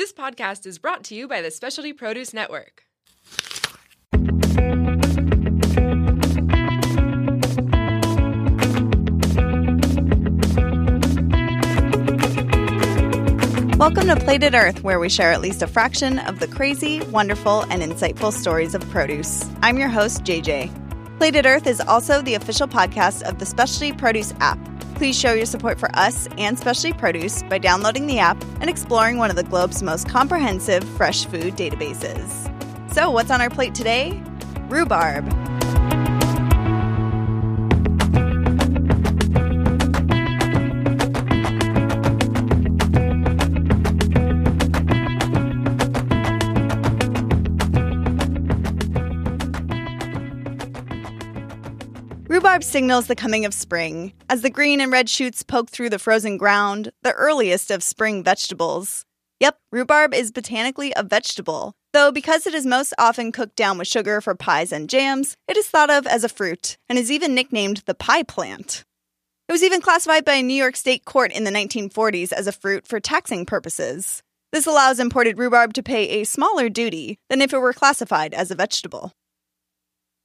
This podcast is brought to you by the Specialty Produce Network. Welcome to Plated Earth, where we share at least a fraction of the crazy, wonderful, and insightful stories of produce. I'm your host, JJ. Plated Earth is also the official podcast of the Specialty Produce app. Please show your support for us and Specialty Produce by downloading the app and exploring one of the globe's most comprehensive fresh food databases. So, what's on our plate today? Rhubarb. Rhubarb signals the coming of spring, as the green and red shoots poke through the frozen ground, the earliest of spring vegetables. Yep, rhubarb is botanically a vegetable, though because it is most often cooked down with sugar for pies and jams, it is thought of as a fruit and is even nicknamed the pie plant. It was even classified by a New York state court in the 1940s as a fruit for taxing purposes. This allows imported rhubarb to pay a smaller duty than if it were classified as a vegetable.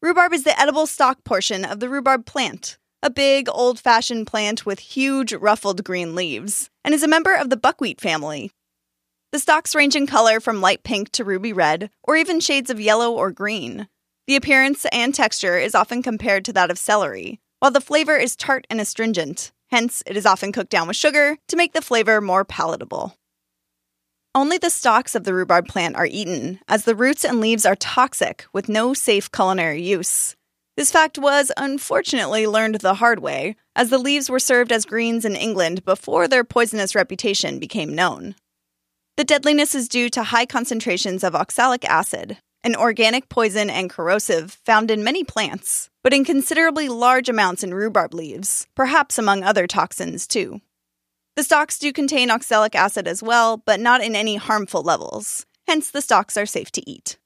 Rhubarb is the edible stalk portion of the rhubarb plant, a big, old fashioned plant with huge, ruffled green leaves, and is a member of the buckwheat family. The stalks range in color from light pink to ruby red, or even shades of yellow or green. The appearance and texture is often compared to that of celery, while the flavor is tart and astringent, hence, it is often cooked down with sugar to make the flavor more palatable. Only the stalks of the rhubarb plant are eaten, as the roots and leaves are toxic with no safe culinary use. This fact was unfortunately learned the hard way, as the leaves were served as greens in England before their poisonous reputation became known. The deadliness is due to high concentrations of oxalic acid, an organic poison and corrosive found in many plants, but in considerably large amounts in rhubarb leaves, perhaps among other toxins too. The stalks do contain oxalic acid as well, but not in any harmful levels. Hence, the stalks are safe to eat.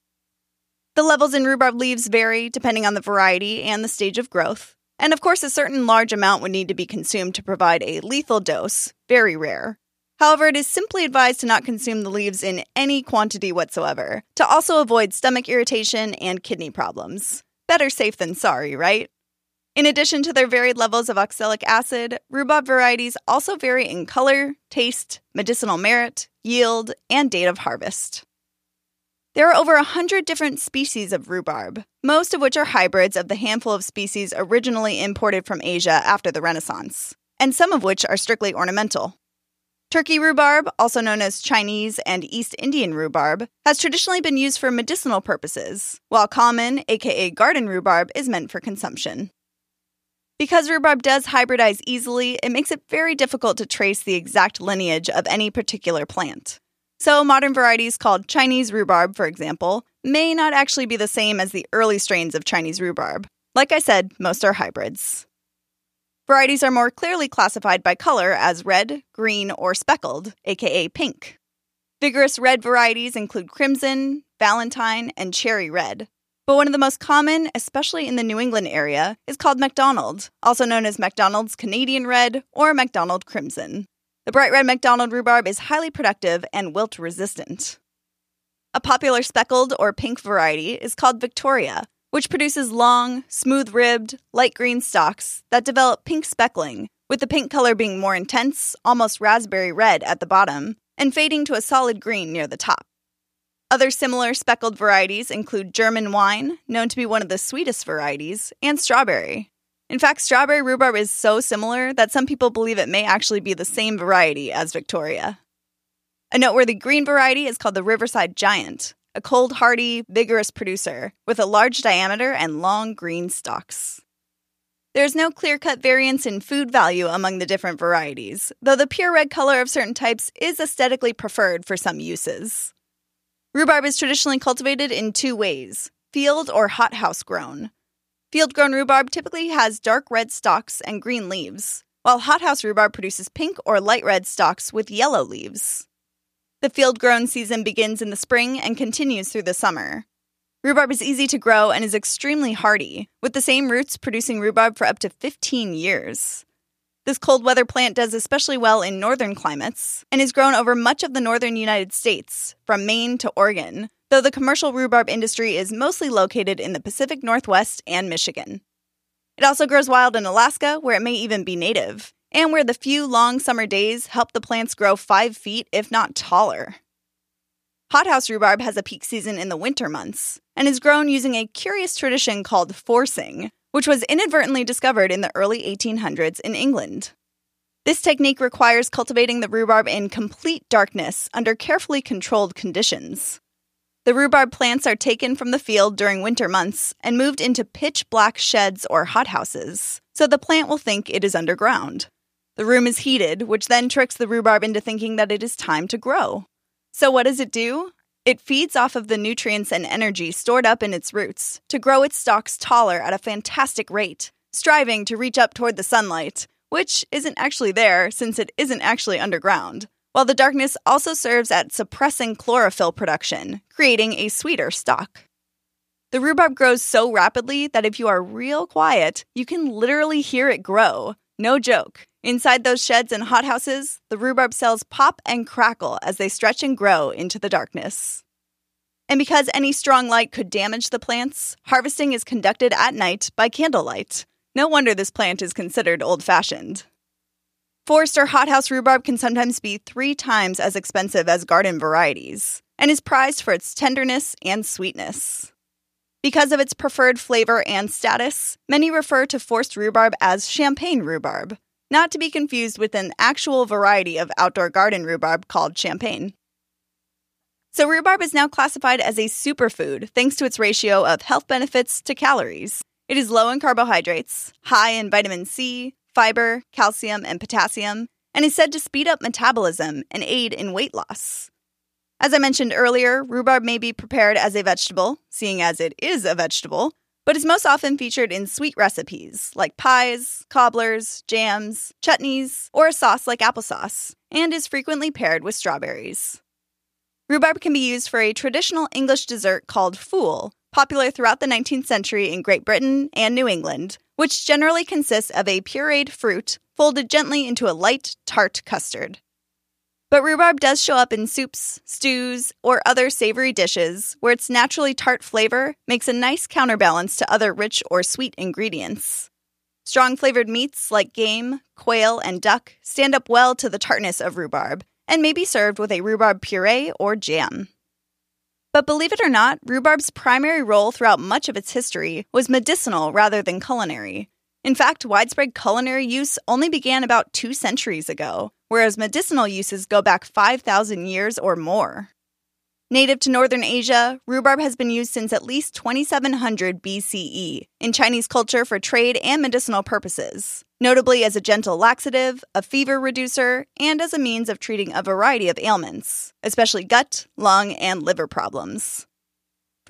The levels in rhubarb leaves vary depending on the variety and the stage of growth. And of course, a certain large amount would need to be consumed to provide a lethal dose, very rare. However, it is simply advised to not consume the leaves in any quantity whatsoever, to also avoid stomach irritation and kidney problems. Better safe than sorry, right? In addition to their varied levels of oxalic acid, rhubarb varieties also vary in color, taste, medicinal merit, yield, and date of harvest. There are over 100 different species of rhubarb, most of which are hybrids of the handful of species originally imported from Asia after the Renaissance, and some of which are strictly ornamental. Turkey rhubarb, also known as Chinese and East Indian rhubarb, has traditionally been used for medicinal purposes, while common, aka garden rhubarb, is meant for consumption. Because rhubarb does hybridize easily, it makes it very difficult to trace the exact lineage of any particular plant. So, modern varieties called Chinese rhubarb, for example, may not actually be the same as the early strains of Chinese rhubarb. Like I said, most are hybrids. Varieties are more clearly classified by color as red, green, or speckled, aka pink. Vigorous red varieties include crimson, valentine, and cherry red, but one of the most common, especially in the New England area, is called MacDonald, also known as McDonald's Canadian Red or MacDonald Crimson. The bright red McDonald rhubarb is highly productive and wilt resistant. A popular speckled or pink variety is called Victoria, which produces long, smooth ribbed, light green stalks that develop pink speckling, with the pink color being more intense, almost raspberry red at the bottom, and fading to a solid green near the top. Other similar speckled varieties include German wine, known to be one of the sweetest varieties, and strawberry. In fact, strawberry rhubarb is so similar that some people believe it may actually be the same variety as Victoria. A noteworthy green variety is called the Riverside Giant, a cold, hardy, vigorous producer with a large diameter and long green stalks. There is no clear cut variance in food value among the different varieties, though the pure red color of certain types is aesthetically preferred for some uses. Rhubarb is traditionally cultivated in two ways field or hothouse grown. Field grown rhubarb typically has dark red stalks and green leaves, while hothouse rhubarb produces pink or light red stalks with yellow leaves. The field grown season begins in the spring and continues through the summer. Rhubarb is easy to grow and is extremely hardy, with the same roots producing rhubarb for up to 15 years. This cold weather plant does especially well in northern climates and is grown over much of the northern United States, from Maine to Oregon, though the commercial rhubarb industry is mostly located in the Pacific Northwest and Michigan. It also grows wild in Alaska, where it may even be native, and where the few long summer days help the plants grow five feet, if not taller. Hothouse rhubarb has a peak season in the winter months and is grown using a curious tradition called forcing, which was inadvertently discovered in the early 1800s in England. This technique requires cultivating the rhubarb in complete darkness under carefully controlled conditions. The rhubarb plants are taken from the field during winter months and moved into pitch black sheds or hothouses, so the plant will think it is underground. The room is heated, which then tricks the rhubarb into thinking that it is time to grow. So, what does it do? It feeds off of the nutrients and energy stored up in its roots to grow its stalks taller at a fantastic rate, striving to reach up toward the sunlight, which isn't actually there since it isn't actually underground. While the darkness also serves at suppressing chlorophyll production, creating a sweeter stalk. The rhubarb grows so rapidly that if you are real quiet, you can literally hear it grow. No joke. Inside those sheds and hothouses, the rhubarb cells pop and crackle as they stretch and grow into the darkness. And because any strong light could damage the plants, harvesting is conducted at night by candlelight. No wonder this plant is considered old fashioned. Forced or hothouse rhubarb can sometimes be three times as expensive as garden varieties and is prized for its tenderness and sweetness. Because of its preferred flavor and status, many refer to forced rhubarb as champagne rhubarb, not to be confused with an actual variety of outdoor garden rhubarb called champagne. So, rhubarb is now classified as a superfood thanks to its ratio of health benefits to calories. It is low in carbohydrates, high in vitamin C, fiber, calcium, and potassium, and is said to speed up metabolism and aid in weight loss. As I mentioned earlier, rhubarb may be prepared as a vegetable, seeing as it is a vegetable, but is most often featured in sweet recipes like pies, cobblers, jams, chutneys, or a sauce like applesauce, and is frequently paired with strawberries. Rhubarb can be used for a traditional English dessert called fool, popular throughout the 19th century in Great Britain and New England, which generally consists of a pureed fruit folded gently into a light, tart custard. But rhubarb does show up in soups, stews, or other savory dishes where its naturally tart flavor makes a nice counterbalance to other rich or sweet ingredients. Strong flavored meats like game, quail, and duck stand up well to the tartness of rhubarb and may be served with a rhubarb puree or jam. But believe it or not, rhubarb's primary role throughout much of its history was medicinal rather than culinary. In fact, widespread culinary use only began about two centuries ago, whereas medicinal uses go back 5,000 years or more. Native to northern Asia, rhubarb has been used since at least 2700 BCE in Chinese culture for trade and medicinal purposes, notably as a gentle laxative, a fever reducer, and as a means of treating a variety of ailments, especially gut, lung, and liver problems.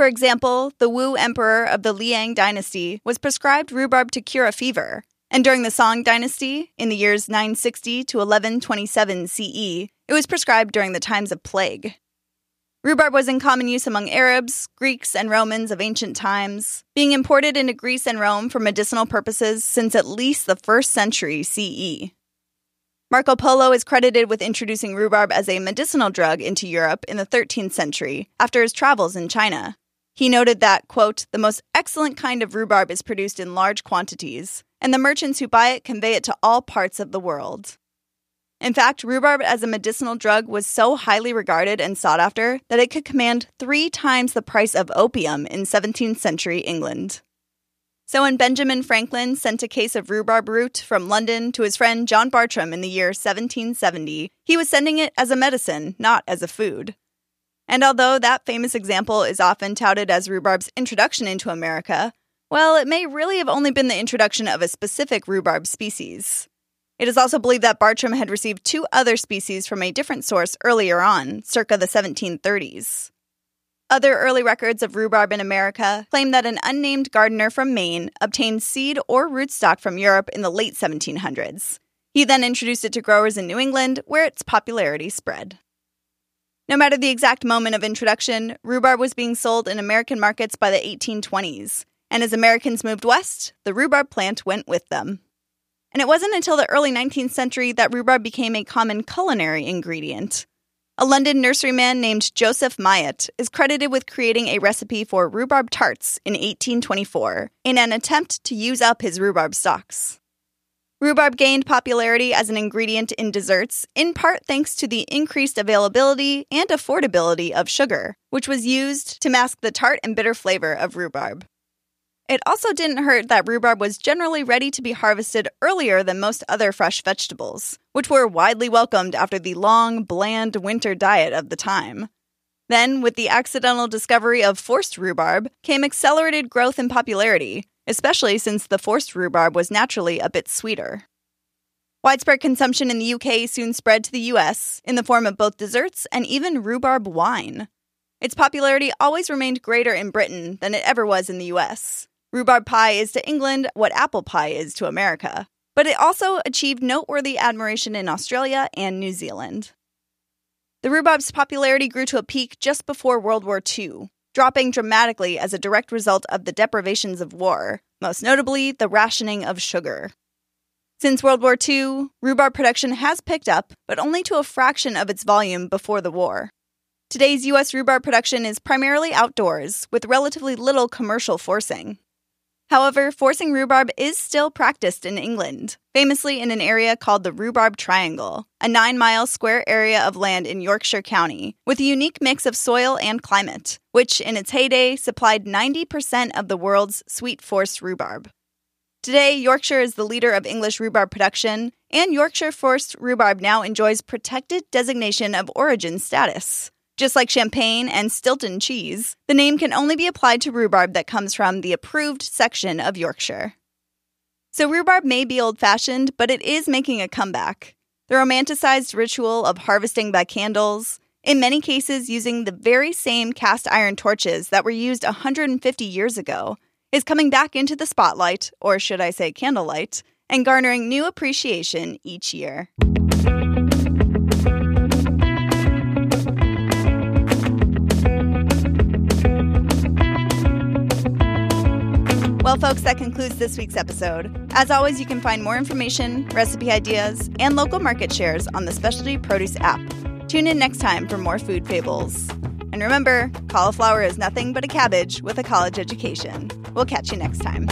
For example, the Wu emperor of the Liang dynasty was prescribed rhubarb to cure a fever, and during the Song dynasty, in the years 960 to 1127 CE, it was prescribed during the times of plague. Rhubarb was in common use among Arabs, Greeks, and Romans of ancient times, being imported into Greece and Rome for medicinal purposes since at least the 1st century CE. Marco Polo is credited with introducing rhubarb as a medicinal drug into Europe in the 13th century after his travels in China. He noted that, quote, the most excellent kind of rhubarb is produced in large quantities, and the merchants who buy it convey it to all parts of the world. In fact, rhubarb as a medicinal drug was so highly regarded and sought after that it could command three times the price of opium in 17th century England. So, when Benjamin Franklin sent a case of rhubarb root from London to his friend John Bartram in the year 1770, he was sending it as a medicine, not as a food. And although that famous example is often touted as rhubarb's introduction into America, well, it may really have only been the introduction of a specific rhubarb species. It is also believed that Bartram had received two other species from a different source earlier on, circa the 1730s. Other early records of rhubarb in America claim that an unnamed gardener from Maine obtained seed or rootstock from Europe in the late 1700s. He then introduced it to growers in New England, where its popularity spread. No matter the exact moment of introduction, rhubarb was being sold in American markets by the 1820s, and as Americans moved west, the rhubarb plant went with them. and it wasn't until the early 19th century that rhubarb became a common culinary ingredient. A London nurseryman named Joseph Myatt is credited with creating a recipe for rhubarb tarts in 1824 in an attempt to use up his rhubarb stocks. Rhubarb gained popularity as an ingredient in desserts, in part thanks to the increased availability and affordability of sugar, which was used to mask the tart and bitter flavor of rhubarb. It also didn't hurt that rhubarb was generally ready to be harvested earlier than most other fresh vegetables, which were widely welcomed after the long, bland winter diet of the time. Then, with the accidental discovery of forced rhubarb, came accelerated growth in popularity, especially since the forced rhubarb was naturally a bit sweeter. Widespread consumption in the UK soon spread to the US in the form of both desserts and even rhubarb wine. Its popularity always remained greater in Britain than it ever was in the US. Rhubarb pie is to England what apple pie is to America, but it also achieved noteworthy admiration in Australia and New Zealand. The rhubarb's popularity grew to a peak just before World War II, dropping dramatically as a direct result of the deprivations of war, most notably the rationing of sugar. Since World War II, rhubarb production has picked up, but only to a fraction of its volume before the war. Today's U.S. rhubarb production is primarily outdoors, with relatively little commercial forcing. However, forcing rhubarb is still practiced in England, famously in an area called the Rhubarb Triangle, a nine mile square area of land in Yorkshire County, with a unique mix of soil and climate, which in its heyday supplied 90% of the world's sweet forced rhubarb. Today, Yorkshire is the leader of English rhubarb production, and Yorkshire forced rhubarb now enjoys protected designation of origin status. Just like champagne and Stilton cheese, the name can only be applied to rhubarb that comes from the approved section of Yorkshire. So, rhubarb may be old fashioned, but it is making a comeback. The romanticized ritual of harvesting by candles, in many cases using the very same cast iron torches that were used 150 years ago, is coming back into the spotlight, or should I say candlelight, and garnering new appreciation each year. Well, folks, that concludes this week's episode. As always, you can find more information, recipe ideas, and local market shares on the Specialty Produce app. Tune in next time for more food fables. And remember, cauliflower is nothing but a cabbage with a college education. We'll catch you next time.